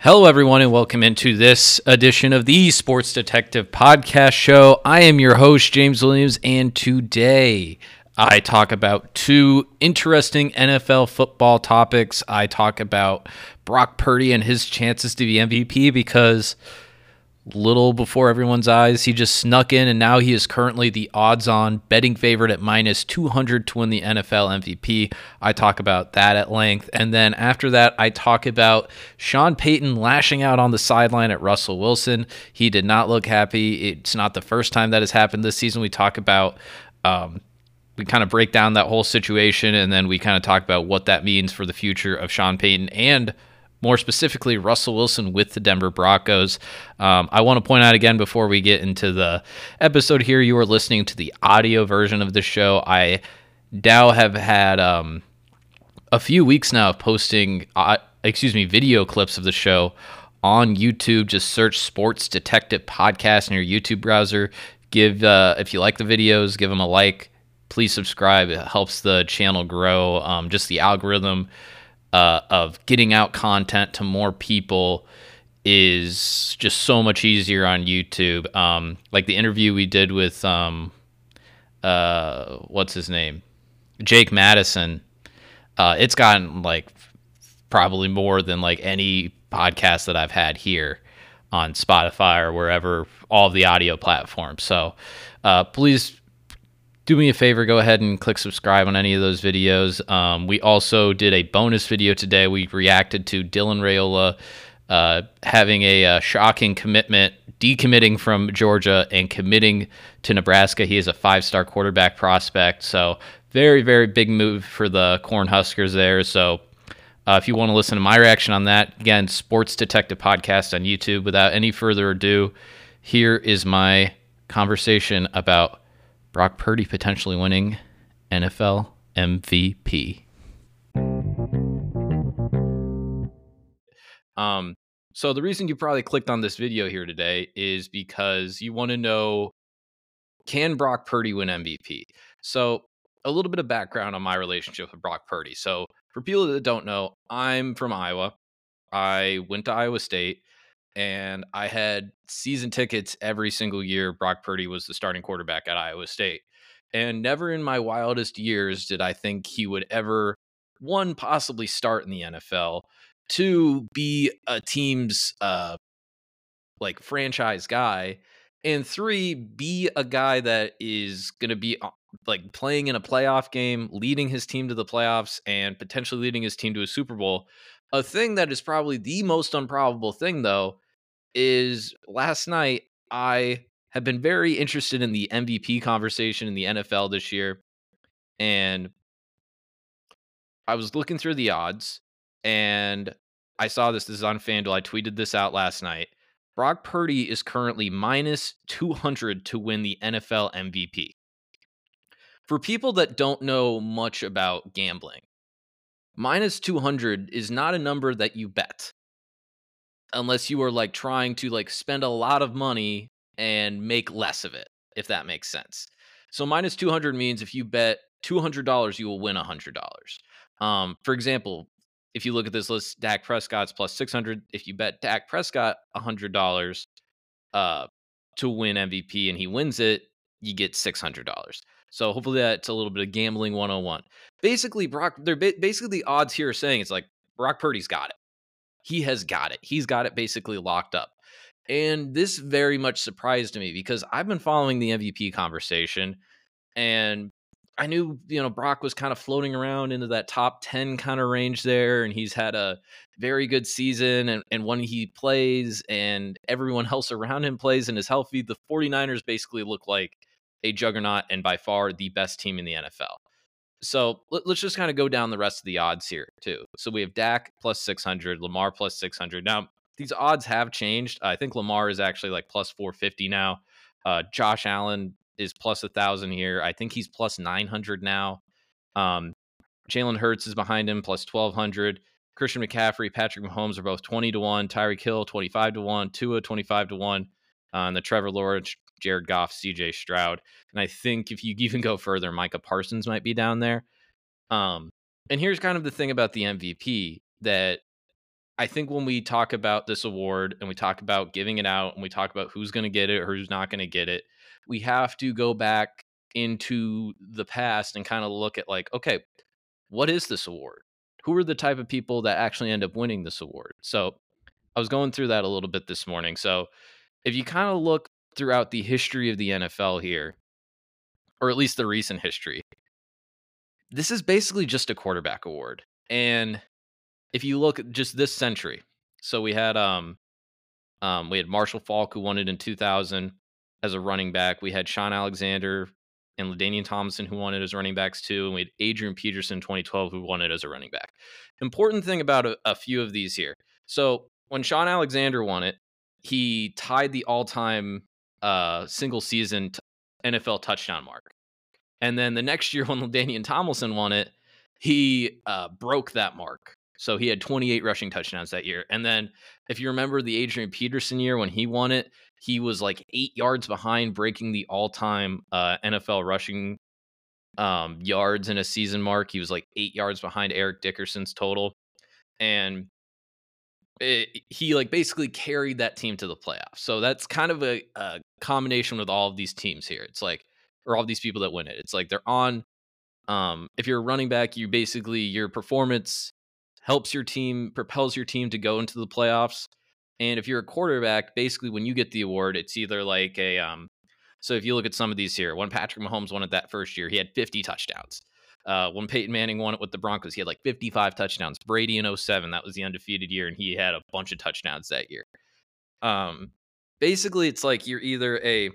Hello, everyone, and welcome into this edition of the Sports Detective Podcast Show. I am your host, James Williams, and today I talk about two interesting NFL football topics. I talk about Brock Purdy and his chances to be MVP because little before everyone's eyes. He just snuck in, and now he is currently the odds on betting favorite at minus 200 to win the NFL MVP. I talk about that at length. And then after that, I talk about Sean Payton lashing out on the sideline at Russell Wilson. He did not look happy. It's not the first time that has happened this season. We talk about. Um, we kind of break down that whole situation and then we kind of talk about what that means for the future of Sean Payton and more specifically Russell Wilson with the Denver Broncos. Um, I want to point out again before we get into the episode here, you are listening to the audio version of the show. I now have had um, a few weeks now of posting, uh, excuse me, video clips of the show on YouTube. Just search Sports Detective Podcast in your YouTube browser. Give uh, if you like the videos, give them a like. Please subscribe. It helps the channel grow. Um, just the algorithm uh, of getting out content to more people is just so much easier on YouTube. Um, like the interview we did with um, uh, what's his name, Jake Madison. Uh, it's gotten like probably more than like any podcast that I've had here on Spotify or wherever all the audio platforms. So uh, please do me a favor, go ahead and click subscribe on any of those videos. Um, we also did a bonus video today. We reacted to Dylan Raiola uh, having a uh, shocking commitment, decommitting from Georgia and committing to Nebraska. He is a five star quarterback prospect. So, very, very big move for the Cornhuskers there. So, uh, if you want to listen to my reaction on that, again, Sports Detective Podcast on YouTube. Without any further ado, here is my conversation about Brock Purdy potentially winning NFL MVP. Um, so the reason you probably clicked on this video here today is because you want to know can Brock Purdy win MVP? So a little bit of background on my relationship with Brock Purdy. So for people that don't know, I'm from Iowa. I went to Iowa State and I had season tickets every single year. Brock Purdy was the starting quarterback at Iowa State. And never in my wildest years did I think he would ever, one, possibly start in the NFL, two, be a team's uh, like franchise guy, and three, be a guy that is going to be uh, like playing in a playoff game, leading his team to the playoffs, and potentially leading his team to a Super Bowl. A thing that is probably the most improbable thing, though, is last night I have been very interested in the MVP conversation in the NFL this year. And I was looking through the odds and I saw this. This is on FanDuel. I tweeted this out last night. Brock Purdy is currently minus 200 to win the NFL MVP. For people that don't know much about gambling, minus 200 is not a number that you bet unless you are like trying to like spend a lot of money and make less of it, if that makes sense. So minus 200 means if you bet $200, you will win $100. Um, for example, if you look at this list, Dak Prescott's plus 600. If you bet Dak Prescott $100 uh, to win MVP and he wins it, you get $600. So hopefully that's a little bit of gambling 101. Basically, Brock, they're basically the odds here are saying it's like Brock Purdy's got it. He has got it. He's got it basically locked up. And this very much surprised me because I've been following the MVP conversation and I knew, you know, Brock was kind of floating around into that top 10 kind of range there. And he's had a very good season. And, and when he plays and everyone else around him plays and is healthy, the 49ers basically look like a juggernaut and by far the best team in the NFL. So let, us just kind of go down the rest of the odds here too. So we have Dak plus 600, Lamar plus 600. Now these odds have changed. I think Lamar is actually like plus 450 now. Uh, Josh Allen is plus a thousand here. I think he's plus 900 now. Um, Jalen Hurts is behind him plus 1200. Christian McCaffrey, Patrick Mahomes are both 20 to 1. Tyreek Hill, 25 to 1. Tua, 25 to 1. Uh, and the Trevor Lawrence, Jared Goff, CJ Stroud. And I think if you even go further, Micah Parsons might be down there. Um, and here's kind of the thing about the MVP that I think when we talk about this award and we talk about giving it out and we talk about who's going to get it or who's not going to get it, we have to go back into the past and kind of look at like, okay, what is this award? Who are the type of people that actually end up winning this award? So I was going through that a little bit this morning. So if you kind of look throughout the history of the NFL here, or at least the recent history, this is basically just a quarterback award. And if you look at just this century, so we had um um we had Marshall Faulk who won it in 2000 as a running back. We had Shaun Alexander and LaDainian Tomlinson who won it as running backs too, and we had Adrian Peterson 2012 who won it as a running back. Important thing about a, a few of these here. So when Shaun Alexander won it, he tied the all-time uh, single season t- NFL touchdown mark. And then the next year when LaDainian Tomlinson won it, he uh, broke that mark. So he had 28 rushing touchdowns that year. And then if you remember the Adrian Peterson year when he won it, he was like eight yards behind breaking the all-time uh, NFL rushing um, yards in a season mark. He was like eight yards behind Eric Dickerson's total. And it, he like basically carried that team to the playoffs. So that's kind of a, a combination with all of these teams here. It's like, or all these people that win it. It's like they're on. Um, if you're a running back, you basically your performance helps your team, propels your team to go into the playoffs. And if you're a quarterback, basically when you get the award, it's either like a um. So if you look at some of these here, when Patrick Mahomes won it that first year, he had 50 touchdowns. Uh, when Peyton Manning won it with the Broncos, he had like 55 touchdowns. Brady in 07, that was the undefeated year, and he had a bunch of touchdowns that year. Um, basically, it's like you're either a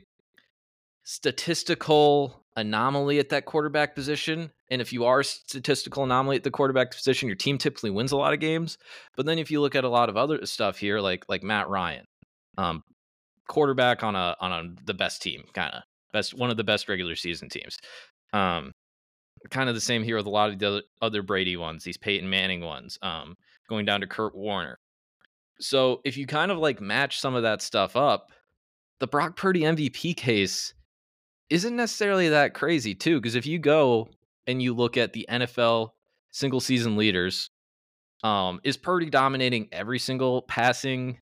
statistical anomaly at that quarterback position. And if you are a statistical anomaly at the quarterback position, your team typically wins a lot of games. But then if you look at a lot of other stuff here, like like Matt Ryan, um, quarterback on a on a, the best team, kind of best one of the best regular season teams. Um, kind of the same here with a lot of the other, Brady ones, these Peyton Manning ones, um, going down to Kurt Warner. So if you kind of like match some of that stuff up, the Brock Purdy MVP case isn't necessarily that crazy too. Because if you go and you look at the NFL single season leaders, um, is Purdy dominating every single passing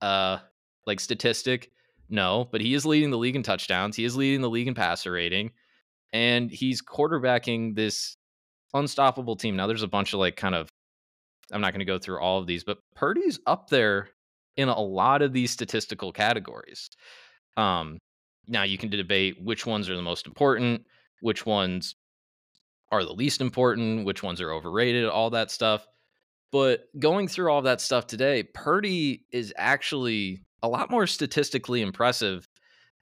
uh like statistic? No, but he is leading the league in touchdowns. He is leading the league in passer rating and he's quarterbacking this unstoppable team. Now there's a bunch of like kind of I'm not going to go through all of these, but Purdy's up there in a lot of these statistical categories. Um, now you can debate which ones are the most important, which ones are the least important, which ones are overrated, all that stuff. But going through all that stuff today, Purdy is actually a lot more statistically impressive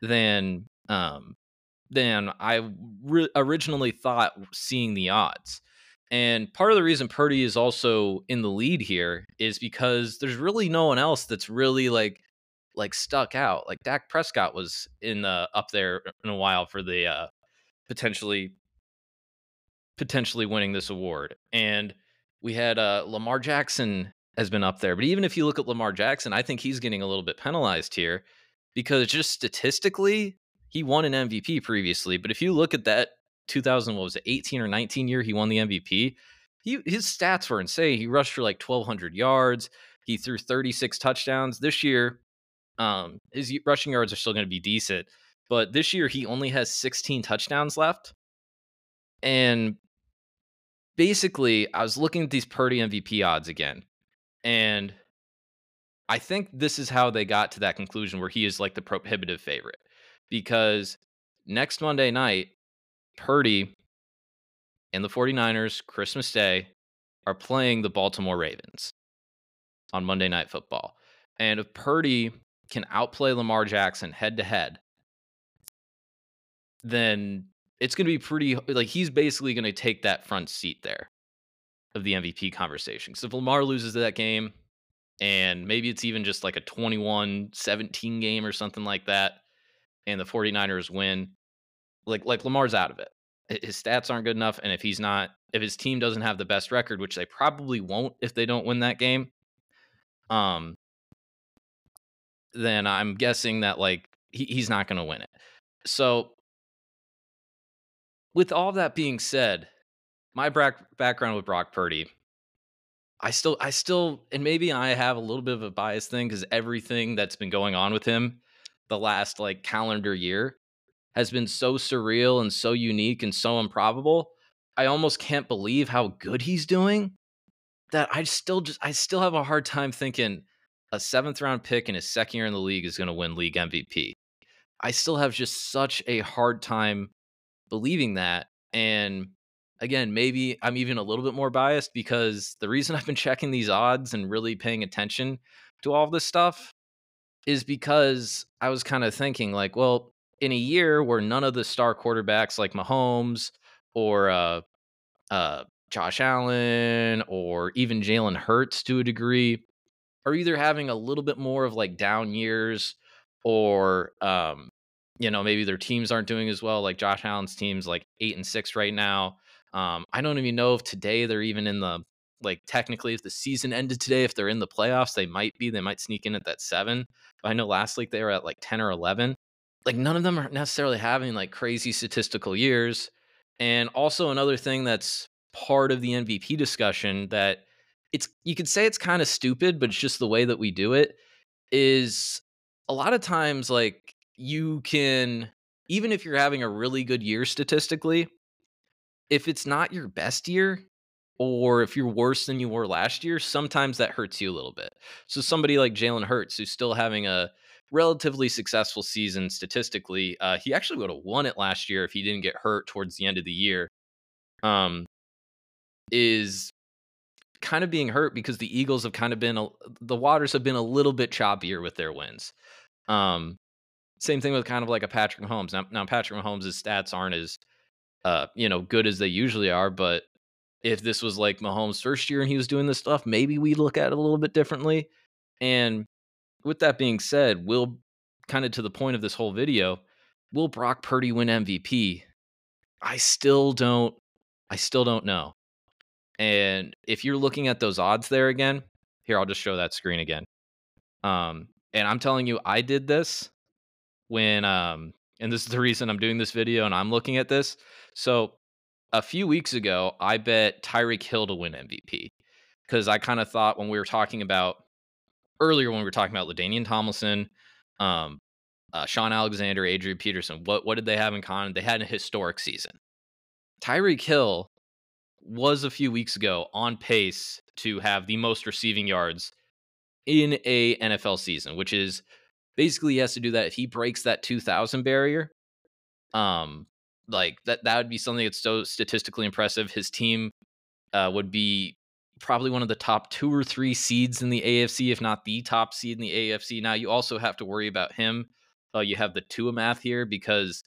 than um, than I re- originally thought seeing the odds. And part of the reason Purdy is also in the lead here is because there's really no one else that's really like like stuck out. Like Dak Prescott was in the up there in a while for the uh potentially potentially winning this award. And we had uh Lamar Jackson has been up there. But even if you look at Lamar Jackson, I think he's getting a little bit penalized here because just statistically, he won an MVP previously, but if you look at that 2000, what was it, 18 or 19 year, he won the MVP. He his stats were insane. He rushed for like 1,200 yards. He threw 36 touchdowns this year. Um, his rushing yards are still going to be decent, but this year he only has 16 touchdowns left. And basically, I was looking at these Purdy MVP odds again, and I think this is how they got to that conclusion where he is like the prohibitive favorite because next Monday night, Purdy and the 49ers, Christmas Day, are playing the Baltimore Ravens on Monday Night Football. And if Purdy can outplay Lamar Jackson head to head, then it's going to be pretty like he's basically going to take that front seat there of the MVP conversation. So if Lamar loses that game and maybe it's even just like a 21-17 game or something like that, and the 49ers win, like like Lamar's out of it. His stats aren't good enough, and if he's not, if his team doesn't have the best record, which they probably won't if they don't win that game, um, then I'm guessing that like he, he's not going to win it. So, with all that being said, my background with Brock Purdy I still, I still, and maybe I have a little bit of a bias thing because everything that's been going on with him the last like calendar year has been so surreal and so unique and so improbable. I almost can't believe how good he's doing that I still just I still have a hard time thinking a seventh round pick in his second year in the league is going to win league MVP. I still have just such a hard time believing that. And again, maybe I'm even a little bit more biased because the reason I've been checking these odds and really paying attention to all this stuff is because I was kind of thinking, like, well, in a year where none of the star quarterbacks like Mahomes or uh, uh, Josh Allen or even Jalen Hurts to a degree are either having a little bit more of like down years or um, you know, maybe their teams aren't doing as well. Like Josh Allen's team's like eight and six right now. Um, I don't even know if today they're even in the like technically if the season ended today, if they're in the playoffs, they might be. They might sneak in at that seven. I know last week they were at like 10 or 11. Like none of them are necessarily having like crazy statistical years. And also another thing that's part of the MVP discussion that it's you could say it's kind of stupid, but it's just the way that we do it is a lot of times like you can even if you're having a really good year statistically, if it's not your best year or if you're worse than you were last year, sometimes that hurts you a little bit. So somebody like Jalen Hurts, who's still having a relatively successful season statistically, uh, he actually would have won it last year if he didn't get hurt towards the end of the year. Um, is kind of being hurt because the Eagles have kind of been a, the waters have been a little bit choppier with their wins. Um, same thing with kind of like a Patrick Mahomes. Now, now Patrick Mahomes' stats aren't as uh, you know, good as they usually are, but if this was like Mahomes' first year and he was doing this stuff, maybe we'd look at it a little bit differently. And with that being said, will kind of to the point of this whole video, will Brock Purdy win MVP? I still don't I still don't know. And if you're looking at those odds there again, here I'll just show that screen again. Um and I'm telling you I did this when um and this is the reason I'm doing this video and I'm looking at this. So a few weeks ago, I bet Tyreek Hill to win MVP because I kind of thought when we were talking about earlier when we were talking about LaDainian Tomlinson, um, uh, Shaun Alexander, Adrian Peterson, what what did they have in common? They had a historic season. Tyreek Hill was a few weeks ago on pace to have the most receiving yards in a NFL season, which is basically he has to do that if he breaks that 2000 barrier um like that that would be something that's so statistically impressive. His team uh, would be probably one of the top two or three seeds in the AFC if not the top seed in the AFC now you also have to worry about him. Uh, you have the Tua math here because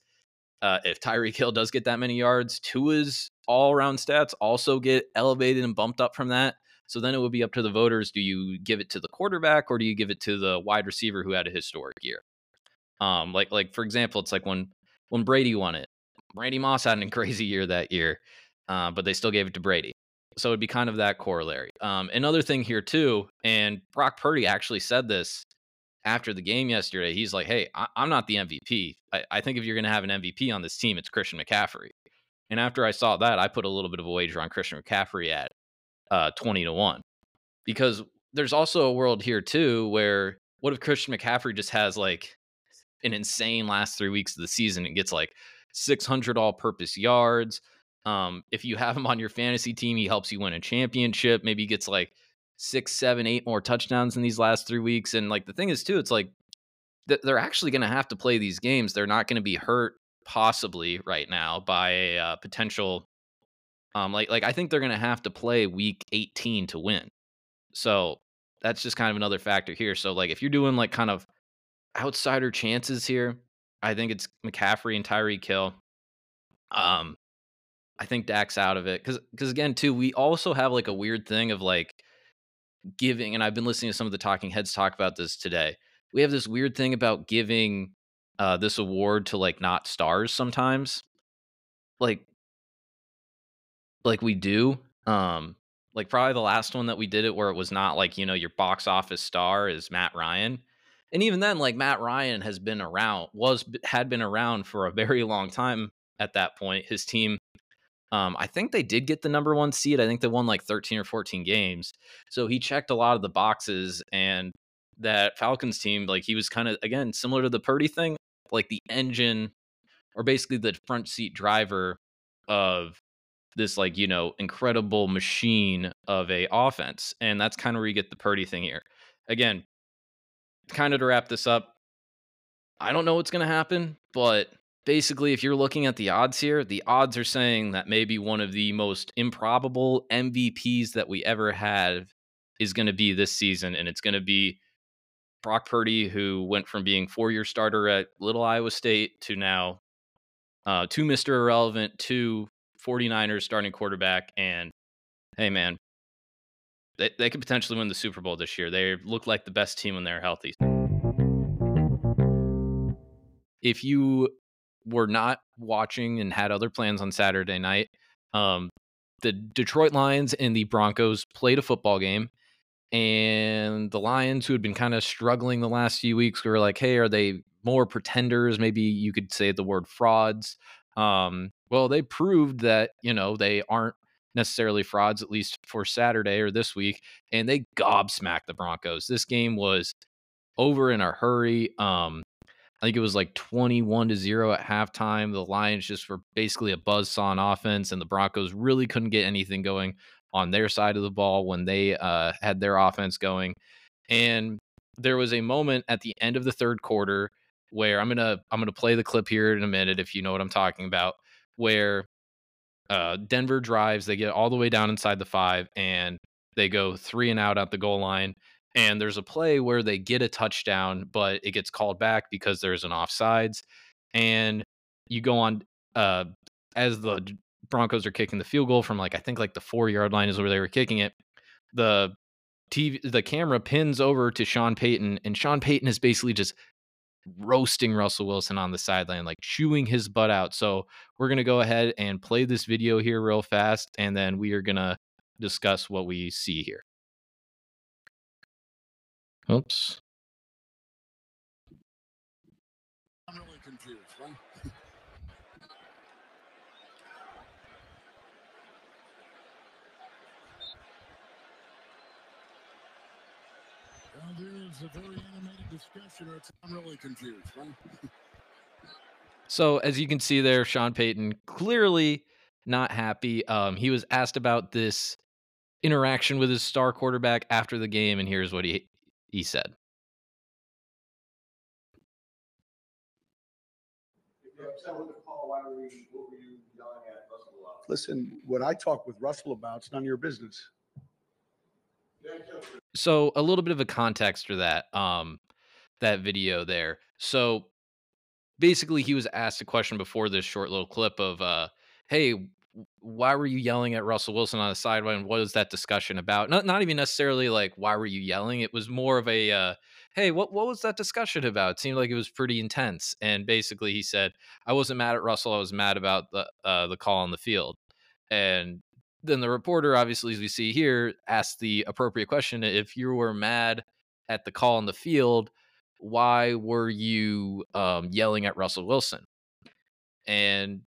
uh, if Tyreek Hill does get that many yards Tua's all around stats also get elevated and bumped up from that. So then it would be up to the voters: do you give it to the quarterback or do you give it to the wide receiver who had a historic year? Um, like like for example, it's like when when Brady won it, Randy Moss had a crazy year that year, uh, but they still gave it to Brady. So it'd be kind of that corollary. Um, another thing here too, and Brock Purdy actually said this after the game yesterday. He's like, "Hey, I- am not the MVP. I-, I think if you're going to have an MVP on this team, it's Christian McCaffrey." And after I saw that, I put a little bit of a wager on Christian McCaffrey at uh, 20 to 1. Because there's also a world here too where what if Christian McCaffrey just has like an insane last three weeks of the season and gets like 600 all purpose yards? Um, if you have him on your fantasy team, he helps you win a championship. Maybe he gets like six, seven, eight more touchdowns in these last three weeks. And like the thing is, too, it's like they're actually going to have to play these games. They're not going to be hurt possibly right now by a uh, potential um, like like I think they're gonna have to play week 18 to win. So that's just kind of another factor here. So like if you're doing like kind of outsider chances here, I think it's McCaffrey and Tyreek Hill. Um, I think Dak's out of it because because again too we also have like a weird thing of like giving, and I've been listening to some of the talking heads talk about this today. We have this weird thing about giving uh, this award to like not stars sometimes. Like like we do. Um, like probably the last one that we did it where it was not like you know your box office star is Matt Ryan, and even then like Matt Ryan has been around was had been around for a very long time at that point. His team Um, I think they did get the number one seed. I think they won like 13 or 14 games. So he checked a lot of the boxes and that Falcons team, like he was kind of again similar to the Purdy thing, like the engine or basically the front seat driver of this like you know incredible machine of a offense and that's kind of where you get the purdy thing here again kind of to wrap this up i don't know what's going to happen but basically if you're looking at the odds here the odds are saying that maybe one of the most improbable mvps that we ever had is going to be this season and it's going to be brock purdy who went from being four-year starter at little iowa state to now uh, to mr irrelevant to 49ers starting quarterback. And hey, man, they, they could potentially win the Super Bowl this year. They look like the best team when they're healthy. If you were not watching and had other plans on Saturday night, um, the Detroit Lions and the Broncos played a football game. And the Lions, who had been kind of struggling the last few weeks, were like, hey, are they more pretenders? Maybe you could say the word frauds. Um, well, they proved that, you know, they aren't necessarily frauds, at least for Saturday or this week, and they gobsmacked the Broncos. This game was over in a hurry. Um, I think it was like 21 to 0 at halftime. The Lions just were basically a buzzsaw on offense, and the Broncos really couldn't get anything going on their side of the ball when they uh, had their offense going. And there was a moment at the end of the third quarter where I'm gonna I'm gonna play the clip here in a minute if you know what I'm talking about, where uh, Denver drives, they get all the way down inside the five, and they go three and out at the goal line. And there's a play where they get a touchdown, but it gets called back because there's an offsides. And you go on uh, as the Broncos are kicking the field goal from like I think like the four yard line is where they were kicking it. The TV, the camera pins over to Sean Payton, and Sean Payton is basically just roasting Russell Wilson on the sideline, like chewing his butt out. So we're going to go ahead and play this video here real fast, and then we are going to discuss what we see here. Oops. I'm really confused. Right? Well, there is a very animated discussion. I'm really confused. Right? so, as you can see there, Sean Payton clearly not happy. Um, he was asked about this interaction with his star quarterback after the game, and here's what he he said. Listen, what I talk with Russell about, it's none of your business. So a little bit of a context for that um that video there. So basically he was asked a question before this short little clip of uh hey why were you yelling at Russell Wilson on the sideline? What was that discussion about? Not not even necessarily like why were you yelling? It was more of a uh, hey, what what was that discussion about? It seemed like it was pretty intense. And basically, he said, I wasn't mad at Russell. I was mad about the uh, the call on the field. And then the reporter, obviously, as we see here, asked the appropriate question: If you were mad at the call on the field, why were you um, yelling at Russell Wilson? And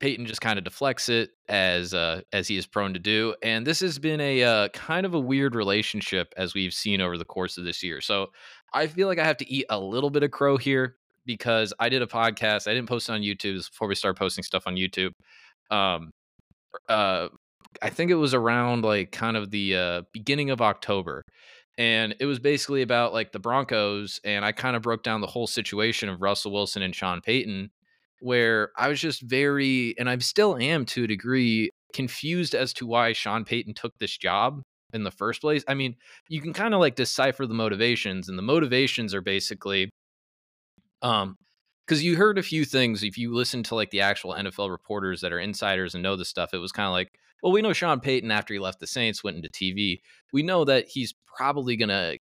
Payton just kind of deflects it as uh, as he is prone to do, and this has been a uh, kind of a weird relationship as we've seen over the course of this year. So I feel like I have to eat a little bit of crow here because I did a podcast. I didn't post it on YouTube before we started posting stuff on YouTube. Um, uh, I think it was around like kind of the uh, beginning of October. And it was basically about like the Broncos. And I kind of broke down the whole situation of Russell Wilson and Sean Payton, where I was just very, and I still am to a degree, confused as to why Sean Payton took this job in the first place. I mean, you can kind of like decipher the motivations, and the motivations are basically um because you heard a few things if you listen to like the actual NFL reporters that are insiders and know the stuff, it was kind of like, well, we know Sean Payton after he left the Saints went into TV. We know that he's probably gonna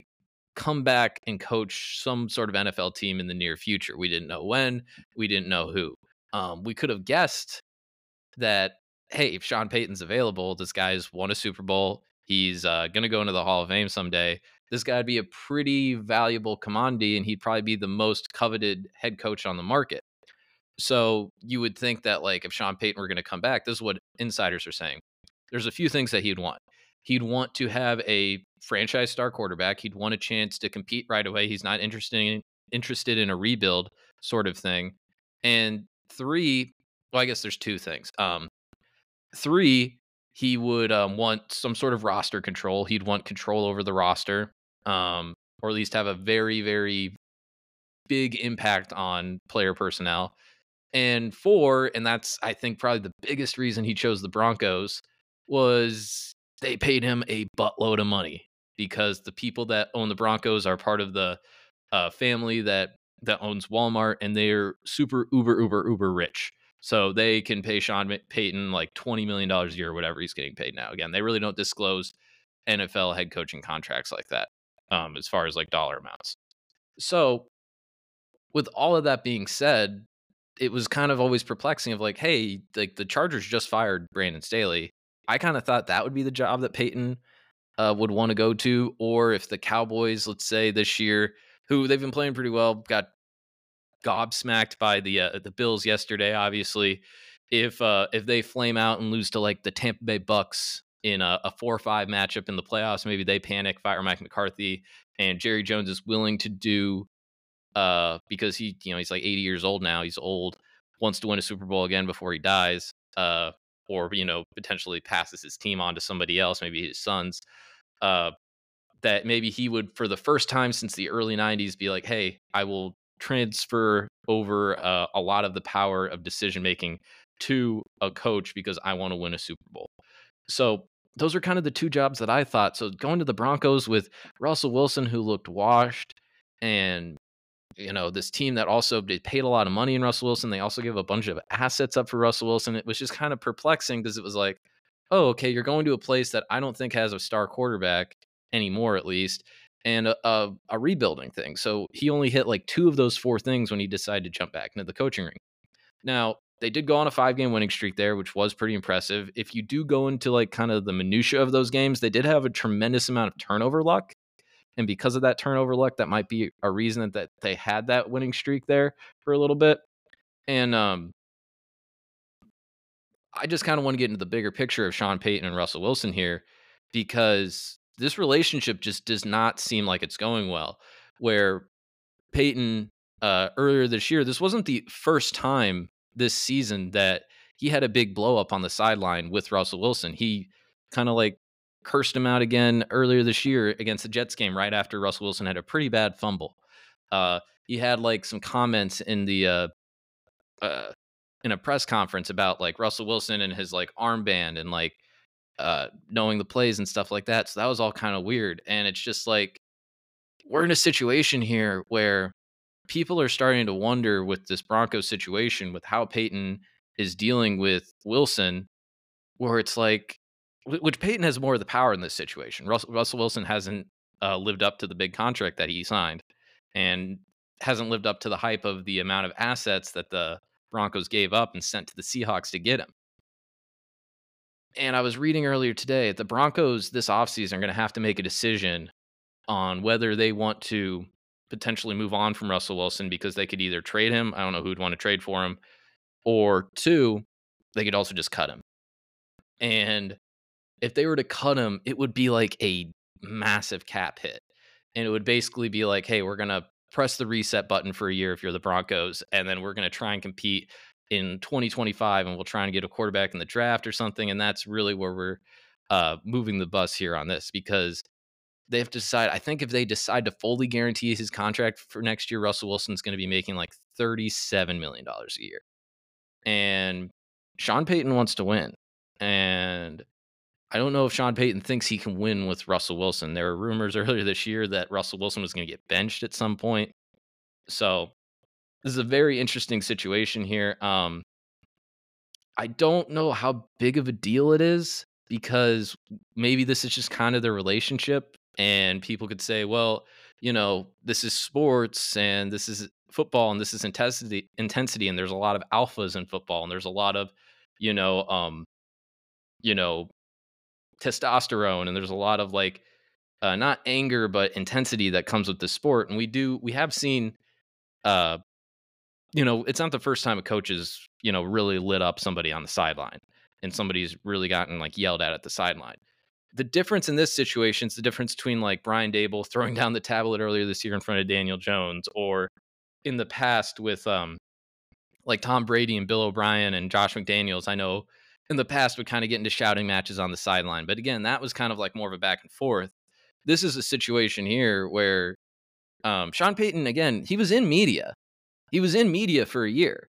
come back and coach some sort of NFL team in the near future. We didn't know when, we didn't know who. Um, we could have guessed that, hey, if Sean Payton's available, this guy's won a Super Bowl. He's uh, going to go into the Hall of Fame someday this guy would be a pretty valuable commodity and he'd probably be the most coveted head coach on the market. So you would think that like if Sean Payton were going to come back, this is what insiders are saying. There's a few things that he'd want. He'd want to have a franchise star quarterback. He'd want a chance to compete right away. He's not interested in, interested in a rebuild sort of thing. And three, well, I guess there's two things. Um, three, he would um, want some sort of roster control. He'd want control over the roster, um, or at least have a very, very big impact on player personnel. And four, and that's I think probably the biggest reason he chose the Broncos was they paid him a buttload of money because the people that own the Broncos are part of the uh, family that that owns Walmart, and they're super uber uber uber rich. So they can pay Sean Payton like twenty million dollars a year, or whatever he's getting paid now. Again, they really don't disclose NFL head coaching contracts like that, um, as far as like dollar amounts. So, with all of that being said, it was kind of always perplexing of like, hey, like the Chargers just fired Brandon Staley. I kind of thought that would be the job that Payton uh, would want to go to, or if the Cowboys, let's say this year, who they've been playing pretty well, got gobsmacked by the uh, the Bills yesterday. Obviously, if uh, if they flame out and lose to like the Tampa Bay Bucks in a, a four or five matchup in the playoffs, maybe they panic, fire Mike McCarthy, and Jerry Jones is willing to do uh, because he you know he's like 80 years old now. He's old, wants to win a Super Bowl again before he dies. Uh, or you know potentially passes his team on to somebody else, maybe his sons. Uh, that maybe he would, for the first time since the early '90s, be like, "Hey, I will transfer over uh, a lot of the power of decision making to a coach because I want to win a Super Bowl." So those are kind of the two jobs that I thought. So going to the Broncos with Russell Wilson, who looked washed, and you know, this team that also they paid a lot of money in Russell Wilson. They also gave a bunch of assets up for Russell Wilson. It was just kind of perplexing because it was like, oh, okay, you're going to a place that I don't think has a star quarterback anymore, at least, and a, a, a rebuilding thing. So he only hit like two of those four things when he decided to jump back into the coaching ring. Now, they did go on a five game winning streak there, which was pretty impressive. If you do go into like kind of the minutia of those games, they did have a tremendous amount of turnover luck and because of that turnover luck, that might be a reason that they had that winning streak there for a little bit. And um, I just kind of want to get into the bigger picture of Sean Payton and Russell Wilson here because this relationship just does not seem like it's going well. Where Payton uh, earlier this year, this wasn't the first time this season that he had a big blow up on the sideline with Russell Wilson. He kind of like cursed him out again earlier this year against the Jets game right after Russell Wilson had a pretty bad fumble. Uh, he had like some comments in the uh, uh, in a press conference about like Russell Wilson and his like armband and like uh, knowing the plays and stuff like that. So that was all kind of weird. And it's just like we're in a situation here where people are starting to wonder with this Broncos situation with how Payton is dealing with Wilson, where it's like which Payton has more of the power in this situation. Russell, Russell Wilson hasn't uh, lived up to the big contract that he signed, and hasn't lived up to the hype of the amount of assets that the Broncos gave up and sent to the Seahawks to get him. And I was reading earlier today, that the Broncos this offseason are going to have to make a decision on whether they want to potentially move on from Russell Wilson because they could either trade him. I don't know who'd want to trade for him. Or two, they could also just cut him. And if they were to cut him, it would be like a massive cap hit. And it would basically be like, hey, we're going to press the reset button for a year if you're the Broncos, and then we're going to try and compete in 2025 and we'll try and get a quarterback in the draft or something. And that's really where we're uh, moving the bus here on this because they have to decide. I think if they decide to fully guarantee his contract for next year, Russell Wilson's going to be making like $37 million a year. And Sean Payton wants to win. And I don't know if Sean Payton thinks he can win with Russell Wilson. There were rumors earlier this year that Russell Wilson was going to get benched at some point. So this is a very interesting situation here. Um, I don't know how big of a deal it is because maybe this is just kind of the relationship, and people could say, well, you know, this is sports and this is football and this is intensity intensity and there's a lot of alphas in football and there's a lot of, you know, um, you know, testosterone and there's a lot of like uh, not anger but intensity that comes with the sport and we do we have seen uh you know, it's not the first time a coach has, you know, really lit up somebody on the sideline and somebody's really gotten like yelled at at the sideline. The difference in this situation is the difference between like Brian Daboll throwing down the tablet earlier this year in front of Daniel Jones or in the past with um like Tom Brady and Bill O'Brien and Josh McDaniels. I know in the past would kind of get into shouting matches on the sideline. But again, that was kind of like more of a back and forth. This is a situation here where um, Sean Payton, again, he was in media. He was in media for a year.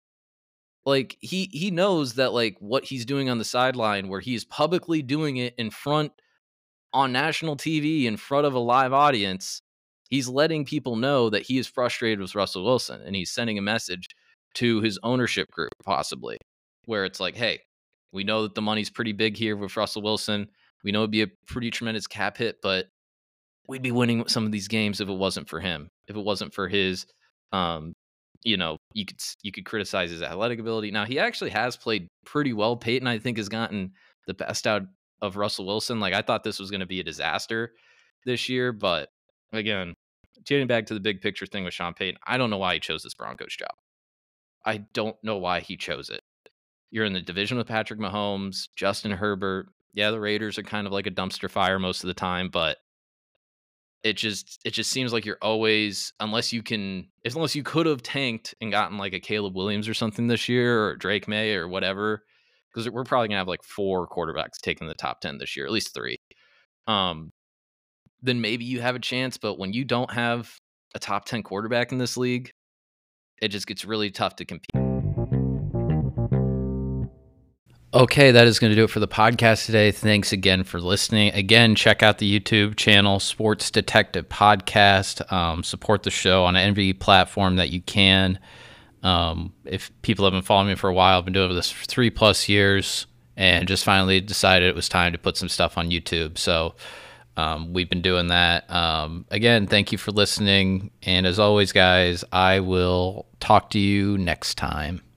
Like he he knows that like what he's doing on the sideline, where he's publicly doing it in front on national TV in front of a live audience, he's letting people know that he is frustrated with Russell Wilson and he's sending a message to his ownership group, possibly, where it's like, hey, we know that the money's pretty big here with Russell Wilson. We know it'd be a pretty tremendous cap hit, but we'd be winning some of these games if it wasn't for him. If it wasn't for his, um, you know, you could you could criticize his athletic ability. Now he actually has played pretty well. Payton, I think, has gotten the best out of Russell Wilson. Like I thought this was going to be a disaster this year, but again, getting back to the big picture thing with Sean Payton, I don't know why he chose this Broncos job. I don't know why he chose it. You're in the division with Patrick Mahomes, Justin Herbert. Yeah, the Raiders are kind of like a dumpster fire most of the time, but it just it just seems like you're always unless you can unless you could have tanked and gotten like a Caleb Williams or something this year or Drake Maye or whatever because we're probably gonna have like four quarterbacks taking the top ten this year, at least three. Um, then maybe you have a chance. But when you don't have a top ten quarterback in this league, it just gets really tough to compete. Okay, that is going to do it for the podcast today. Thanks again for listening. Again, check out the YouTube channel, Sports Detective Podcast. Um, support the show on any platform that you can. Um, if people have been following me for a while, I've been doing this for three plus years and just finally decided it was time to put some stuff on YouTube. So um, we've been doing that. Um, again, thank you for listening. And as always, guys, I will talk to you next time.